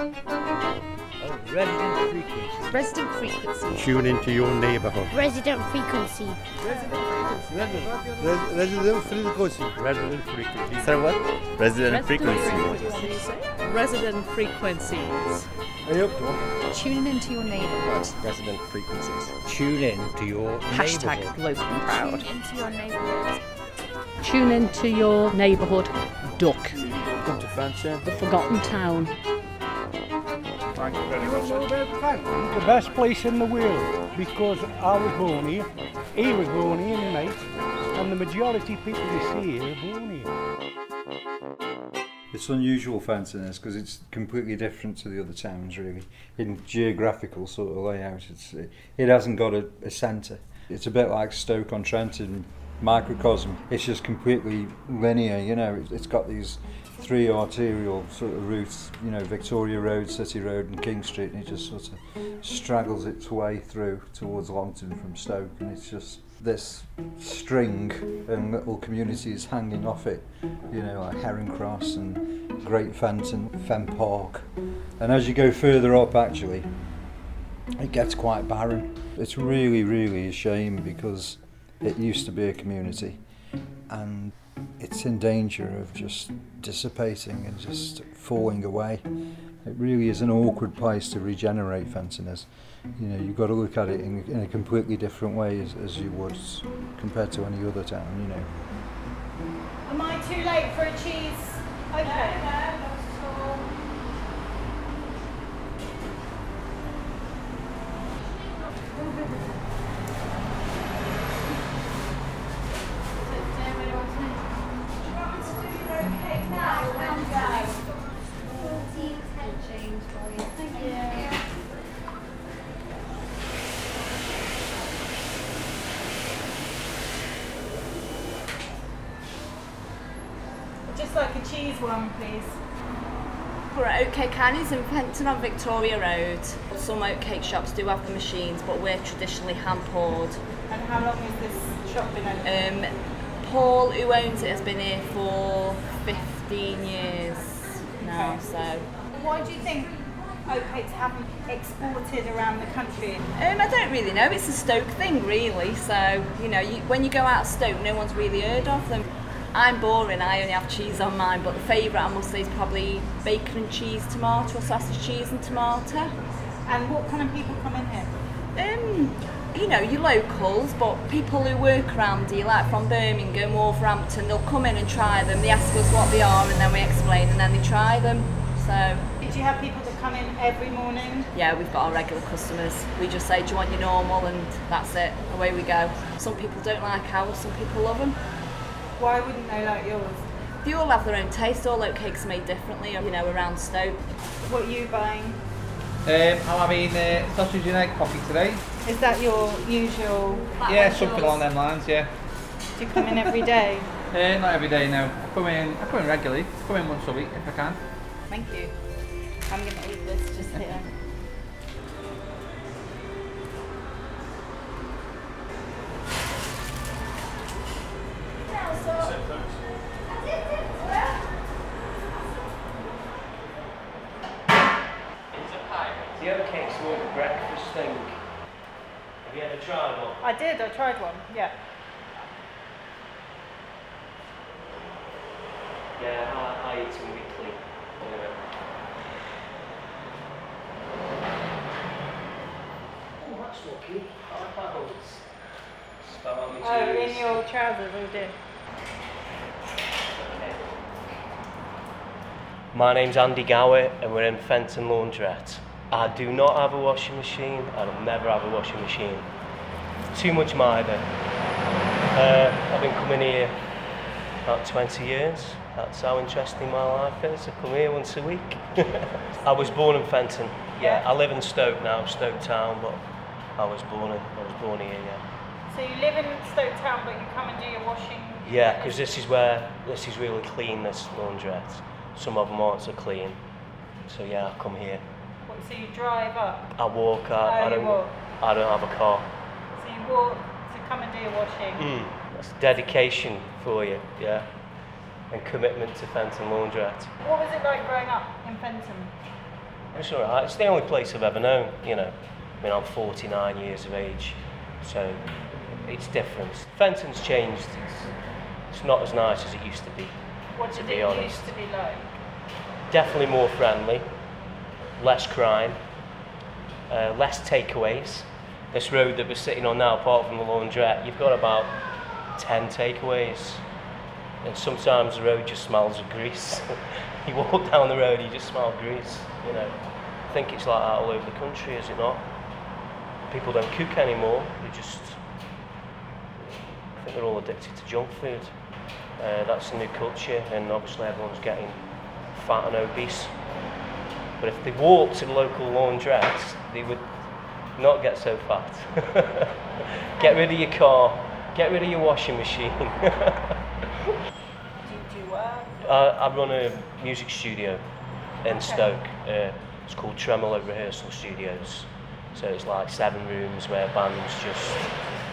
Oh, resident frequency. Resident frequency. Tune into your neighbourhood. Resident frequency. Res- resident frequency. Resident frequency. So what? Resident frequency. Resident frequencies. Are you up to one? Tuning into your neighbourhood. Resident frequencies. Tune in to your Hashtag neighbourhood. local and proud. Tune into your neighbourhood. Tune into your neighbourhood. Duck. Come to Francia. The forgotten town. The best place in the world because I was born here, he was born here, my mate, and the majority of people you see here are born here. It's unusual Fentoners because it's completely different to the other towns, really. In geographical sort of layout, it's it hasn't got a, a centre. It's a bit like Stoke on Trent in microcosm. It's just completely linear, you know. It's, got these three arterial sort of routes, you know, Victoria Road, City Road, and King Street, and it just sort of straggles its way through towards Longton from Stoke, and it's just this string and little communities hanging off it, you know, like Heron Cross and Great Fenton, Fen Park. And as you go further up, actually, it gets quite barren. It's really, really a shame because it used to be a community and it's in danger of just dissipating and just falling away. It really is an awkward place to regenerate Fentoners. You know, you've got to look at it in, in a completely different way as, as you would compared to any other town, you know. Am I too late for a cheese? Okay. One, please. We're at Oatcake Annie's in Fenton on Victoria Road. Some oatcake shops do have the machines, but we're traditionally hand poured. And how long has this shop been open? Um, Paul, who owns it, has been here for 15 years now, so. Why do you think oatcakes haven't exported around the country? Um, I don't really know. It's a Stoke thing, really. So you know, you, when you go out of Stoke, no one's really heard of them. I'm boring. I only have cheese on mine, but the favourite I must say is probably bacon and cheese tomato, or sausage cheese and tomato. And what kind of people come in here? Um, you know, your locals, but people who work around here, like from Birmingham, Wolverhampton, they'll come in and try them. They ask us what they are, and then we explain, and then they try them. So Did you have people that come in every morning? yeah, we've got our regular customers. We just say, do you want your normal, and that's it. Away we go. Some people don't like ours, some people love them. Why wouldn't they like yours? They all have their own taste. All oatcakes are made differently, you know, around Stoke. What are you buying? Um, I'm having uh, sausage and egg coffee today. Is that your usual? yeah, something along them lines, yeah. Do you come in every day? Uh, not every day now. I come in, I come in regularly. I come in once a week if I can. Thank you. I'm going to leave this just here. The oatcakes more of a breakfast thing. Have you ever tried one? I did. I tried one. Yeah. Yeah, I, I eat them weekly. Anyway. Oh, that's lucky. I like my boots. Spell on my Oh, in your trousers, oh dear. My name's Andy Gower and we're in Fenton Laundrette. I do not have a washing machine and I'll never have a washing machine. Too much mither. Uh, I've been coming here about 20 years. That's how interesting my life is. I come here once a week. I was born in Fenton. Yeah, I live in Stoke now, Stoke Town, but I was born in, I was born here, yeah. So you live in Stoke Town, but you come and do your washing. Yeah, because this is where this is really clean. This laundrette. Some of them aren't so clean. So yeah, I come here. So you drive up. I walk. up. Oh, I don't. walk. I don't have a car. So you walk to come and do your washing. Mm, that's dedication for you, yeah, and commitment to Fenton Laundrette. What was it like growing up in Fenton? It's all right. It's the only place I've ever known. You know, I mean, I'm 49 years of age, so it's different. Fenton's changed. It's, it's not as nice as it used to be. What to did be it honest. used to be like? Definitely more friendly, less crime, uh, less takeaways. This road that we're sitting on now, apart from the laundrette, you've got about 10 takeaways. And sometimes the road just smells of grease. you walk down the road, you just smell grease, you know. I think it's like that all over the country, is it not? People don't cook anymore, they just, I think they're all addicted to junk food. Uh, that's the new culture, and obviously everyone's getting fat and obese. But if they walked to local laundrette, they would not get so fat. get rid of your car, get rid of your washing machine. Do you work? uh, I run a music studio in Stoke. Uh, it's called Tremolo Rehearsal Studios. So it's like seven rooms where bands just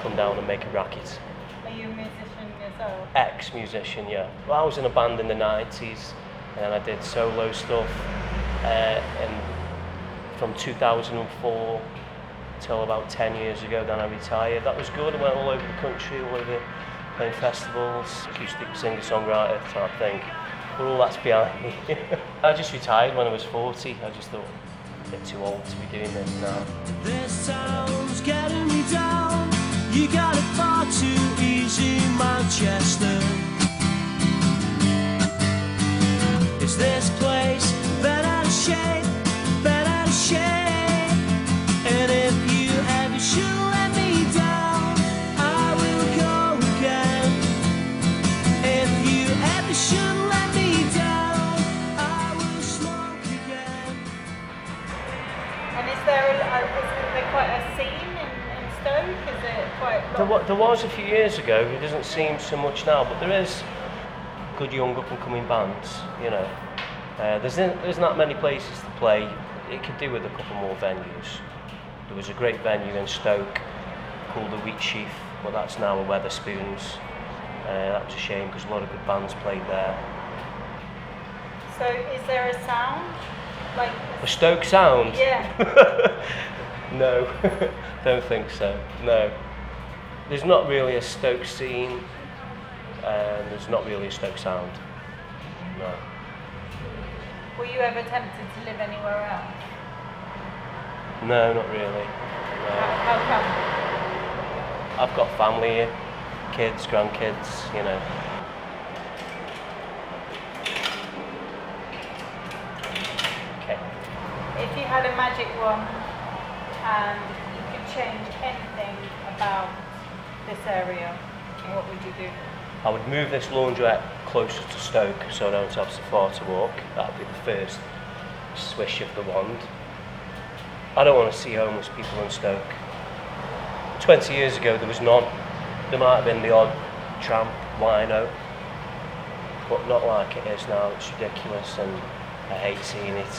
come down and make a racket. Are you a musician yourself? ex-musician, yeah. Well, I was in a band in the 90s and then I did solo stuff Uh, and from 2004 till about 10 years ago then I retired. That was good, I went all over the country, all over playing festivals, acoustic singer-songwriter type thing. But all that's behind me. I just retired when I was 40. I just thought, a bit too old to be doing this now. This town's getting me down. You got it far too easy, Manchester. There, there was a few years ago, it doesn't seem so much now, but there is good young up and coming bands, you know. Uh, there's, there's not many places to play. It could do with a couple more venues. There was a great venue in Stoke called the Wheat Sheaf, but that's now a Wetherspoons. Uh, that was a shame because a lot of good bands played there. So is there a sound? Like, A Stoke sound? yeah. no, don't think so. No. There's not really a Stoke scene, and there's not really a Stoke sound. No. Were you ever tempted to live anywhere else? No, not really. How, No. how come? I've got family here, kids, grandkids, you know. Okay. If you had a magic wand and you could change anything about this area, what would you do? I would move this laundrette closer to Stoke so I don't have far to walk. That would be the first swish of the wand. I don't want to see homeless people in Stoke. 20 years ago there was none. There might have been the odd tramp, wino, but not like it is now. It's ridiculous and I hate seeing it.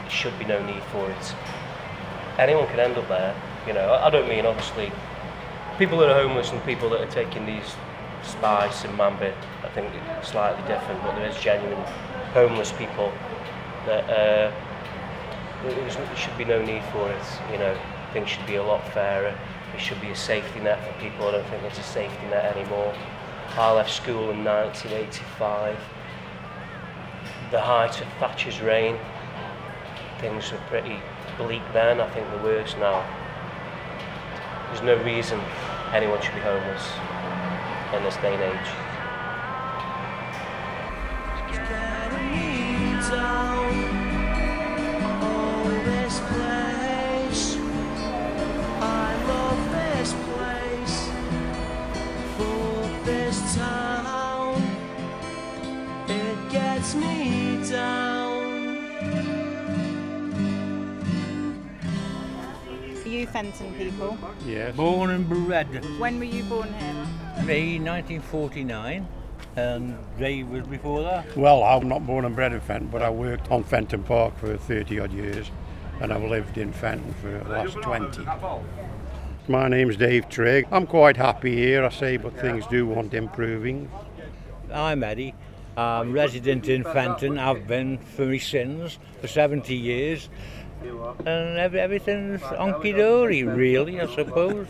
There should be no need for it. Anyone could end up there, you know. I don't mean obviously people that are homeless and people that are taking these spice and mambit, I think it's slightly different, but there is genuine homeless people that uh, there should be no need for it. You know, things should be a lot fairer. There should be a safety net for people. I don't think there's a safety net anymore. I left school in 1985. The height of Thatcher's reign, things were pretty bleak then. I think the worse now. There's no reason anyone should be homeless in this day and age. Me down. You Fenton people? Yes. Born and bred. When were you born here? Me, 1949, and Ray was before that. Well, I'm not born and bred in Fenton, but I worked on Fenton Park for 30 odd years and I've lived in Fenton for the last 20. My name's Dave Trigg. I'm quite happy here, I say, but things do want improving. I'm Eddie, I'm resident in Fenton. I've been for my sins for 70 years. And every, everything's honky dory, really, I suppose.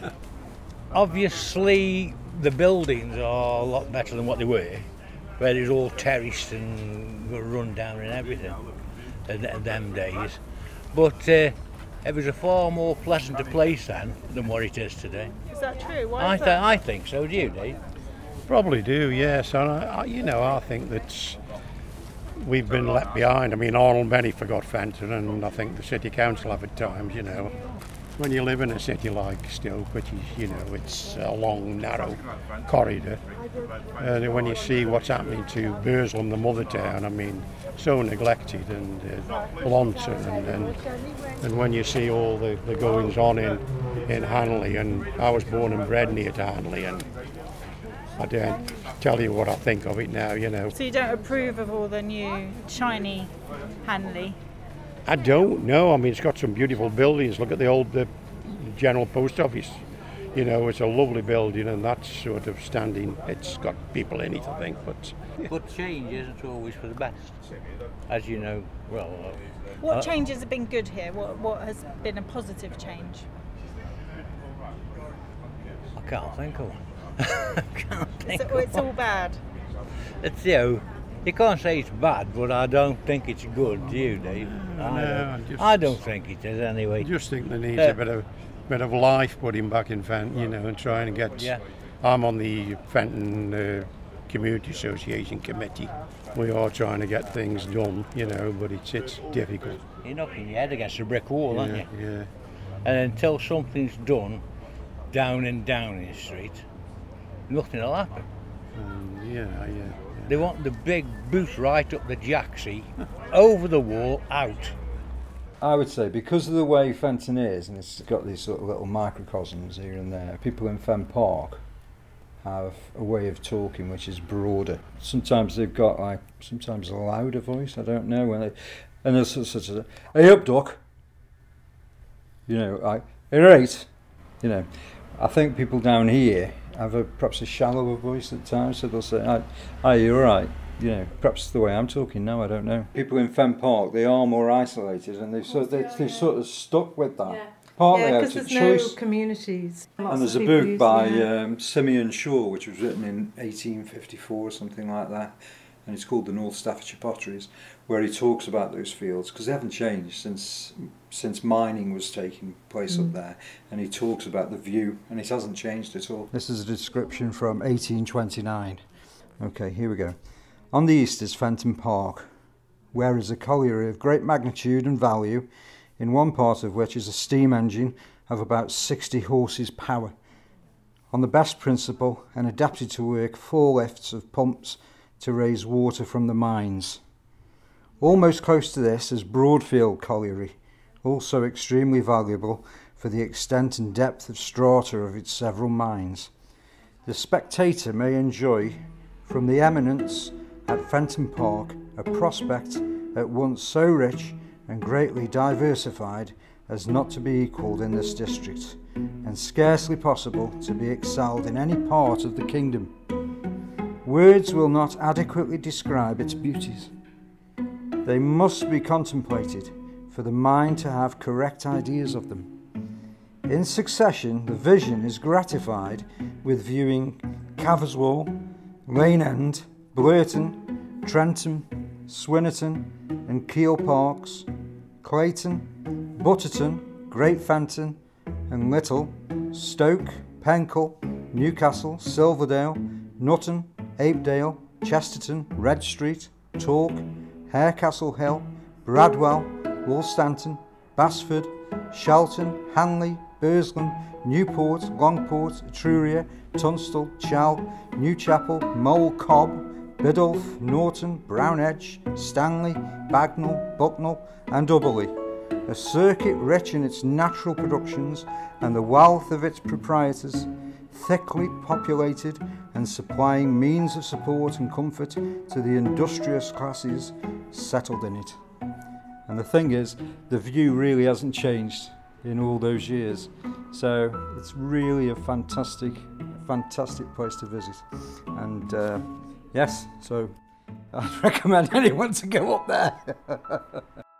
Obviously, the buildings are a lot better than what they were, where it was all terraced and run down and everything in, in them days. But uh, it was a far more pleasanter place then than what it is today. Is that true? Why I, th- that? I think so, do you, Dave? Probably do, yes. And I, I, you know, I think that we've been left behind. I mean, Arnold Bennett forgot Fenton, and I think the city council have at times. You know, when you live in a city like Stoke, which is, you know, it's a long, narrow corridor, and when you see what's happening to Burslem, the mother town, I mean, so neglected, and uh, and, and and when you see all the, the goings on in in Hanley, and I was born and bred near to Hanley, and I don't tell you what I think of it now, you know. So you don't approve of all the new shiny Hanley? I don't know. I mean, it's got some beautiful buildings. Look at the old the General Post Office. You know, it's a lovely building, and that's sort of standing. It's got people in it, I think, but But change isn't always for the best, as you know well. uh, What uh, changes have been good here? What what has been a positive change? I can't think of one. I can't think It's, of it's all one. bad. It's, you know, you can't say it's bad, but I don't think it's good, do you, Dave? I, No, I don't, just- I don't think it is anyway. I just think there needs Uh, a bit of bit of life put him back in Fenton, you know, and trying to get. Yeah. I'm on the Fenton uh, Community Association committee. We are trying to get things done, you know, but it's it's difficult. You're knocking your head against a brick wall, aren't you? yeah. And until something's done down and down in the street, nothing will happen. Um, yeah, yeah. They want the big boot right up the jacksy, over the wall, out. I would say because of the way Fenton is, and it's got these sort of little microcosms here and there, people in Fen Park have a way of talking which is broader. Sometimes they've got like sometimes a louder voice. I don't know when they, and there's such such a hey up duck. You know, like hey right. You know, I think people down here have a perhaps a shallower voice at times, so they'll say, "Hi, hi you're right." You know, perhaps the way I'm talking now, I don't know. People in Fen Park, they are more isolated, and they've sort they, they've sort of stuck with that. Partly yeah, out of there's choice. no communities. Lots And there's a book by um, Simeon Shaw, which was written in 1854 or something like that, and it's called the North Staffordshire Potteries, where he talks about those fields because they haven't changed since since mining was taking place up Mm. there, and he talks about the view, and it hasn't changed at all. This is a description from 1829. Okay, here we go. On the east is Fenton Park, where is a colliery of great magnitude and value, in one part of which is a steam engine of about 60 horses power. On the best principle and adapted to work four lifts of pumps to raise water from the mines. Almost close to this is Broadfield Colliery, also extremely valuable for the extent and depth of strata of its several mines. The spectator may enjoy, from the eminence at Fenton Park, a prospect at once so rich and greatly diversified as not to be equalled in this district, and scarcely possible to be excelled in any part of the kingdom. Words will not adequately describe its beauties. They must be contemplated for the mind to have correct ideas of them. In succession, the vision is gratified with viewing Caverswall, Lane End, Blurton, Swynnerton, and Keele Parks, Clayton, Butterton, Great Fenton, and Little, Stoke, Penkhull, Newcastle, Silverdale, Knutton, Apedale, Chesterton, Red Street, Talke, Harecastle Hill, Bradwell, Wolstanton, Basford, Shelton, Hanley, Burslem, Newport, Longport, Etruria, Tunstall, Chell, Newchapel, Mow Cop, Biddulph, Norton, Brownedge, Stanley, Bagnall, Bucknall, and Ubberley. A circuit rich in its natural productions and the wealth of its proprietors, thickly populated and supplying means of support and comfort to the industrious classes settled in it. And the thing is, the view really hasn't changed in all those years. So it's really a fantastic, fantastic place to visit. And uh, yes, so I'd recommend anyone to go up there.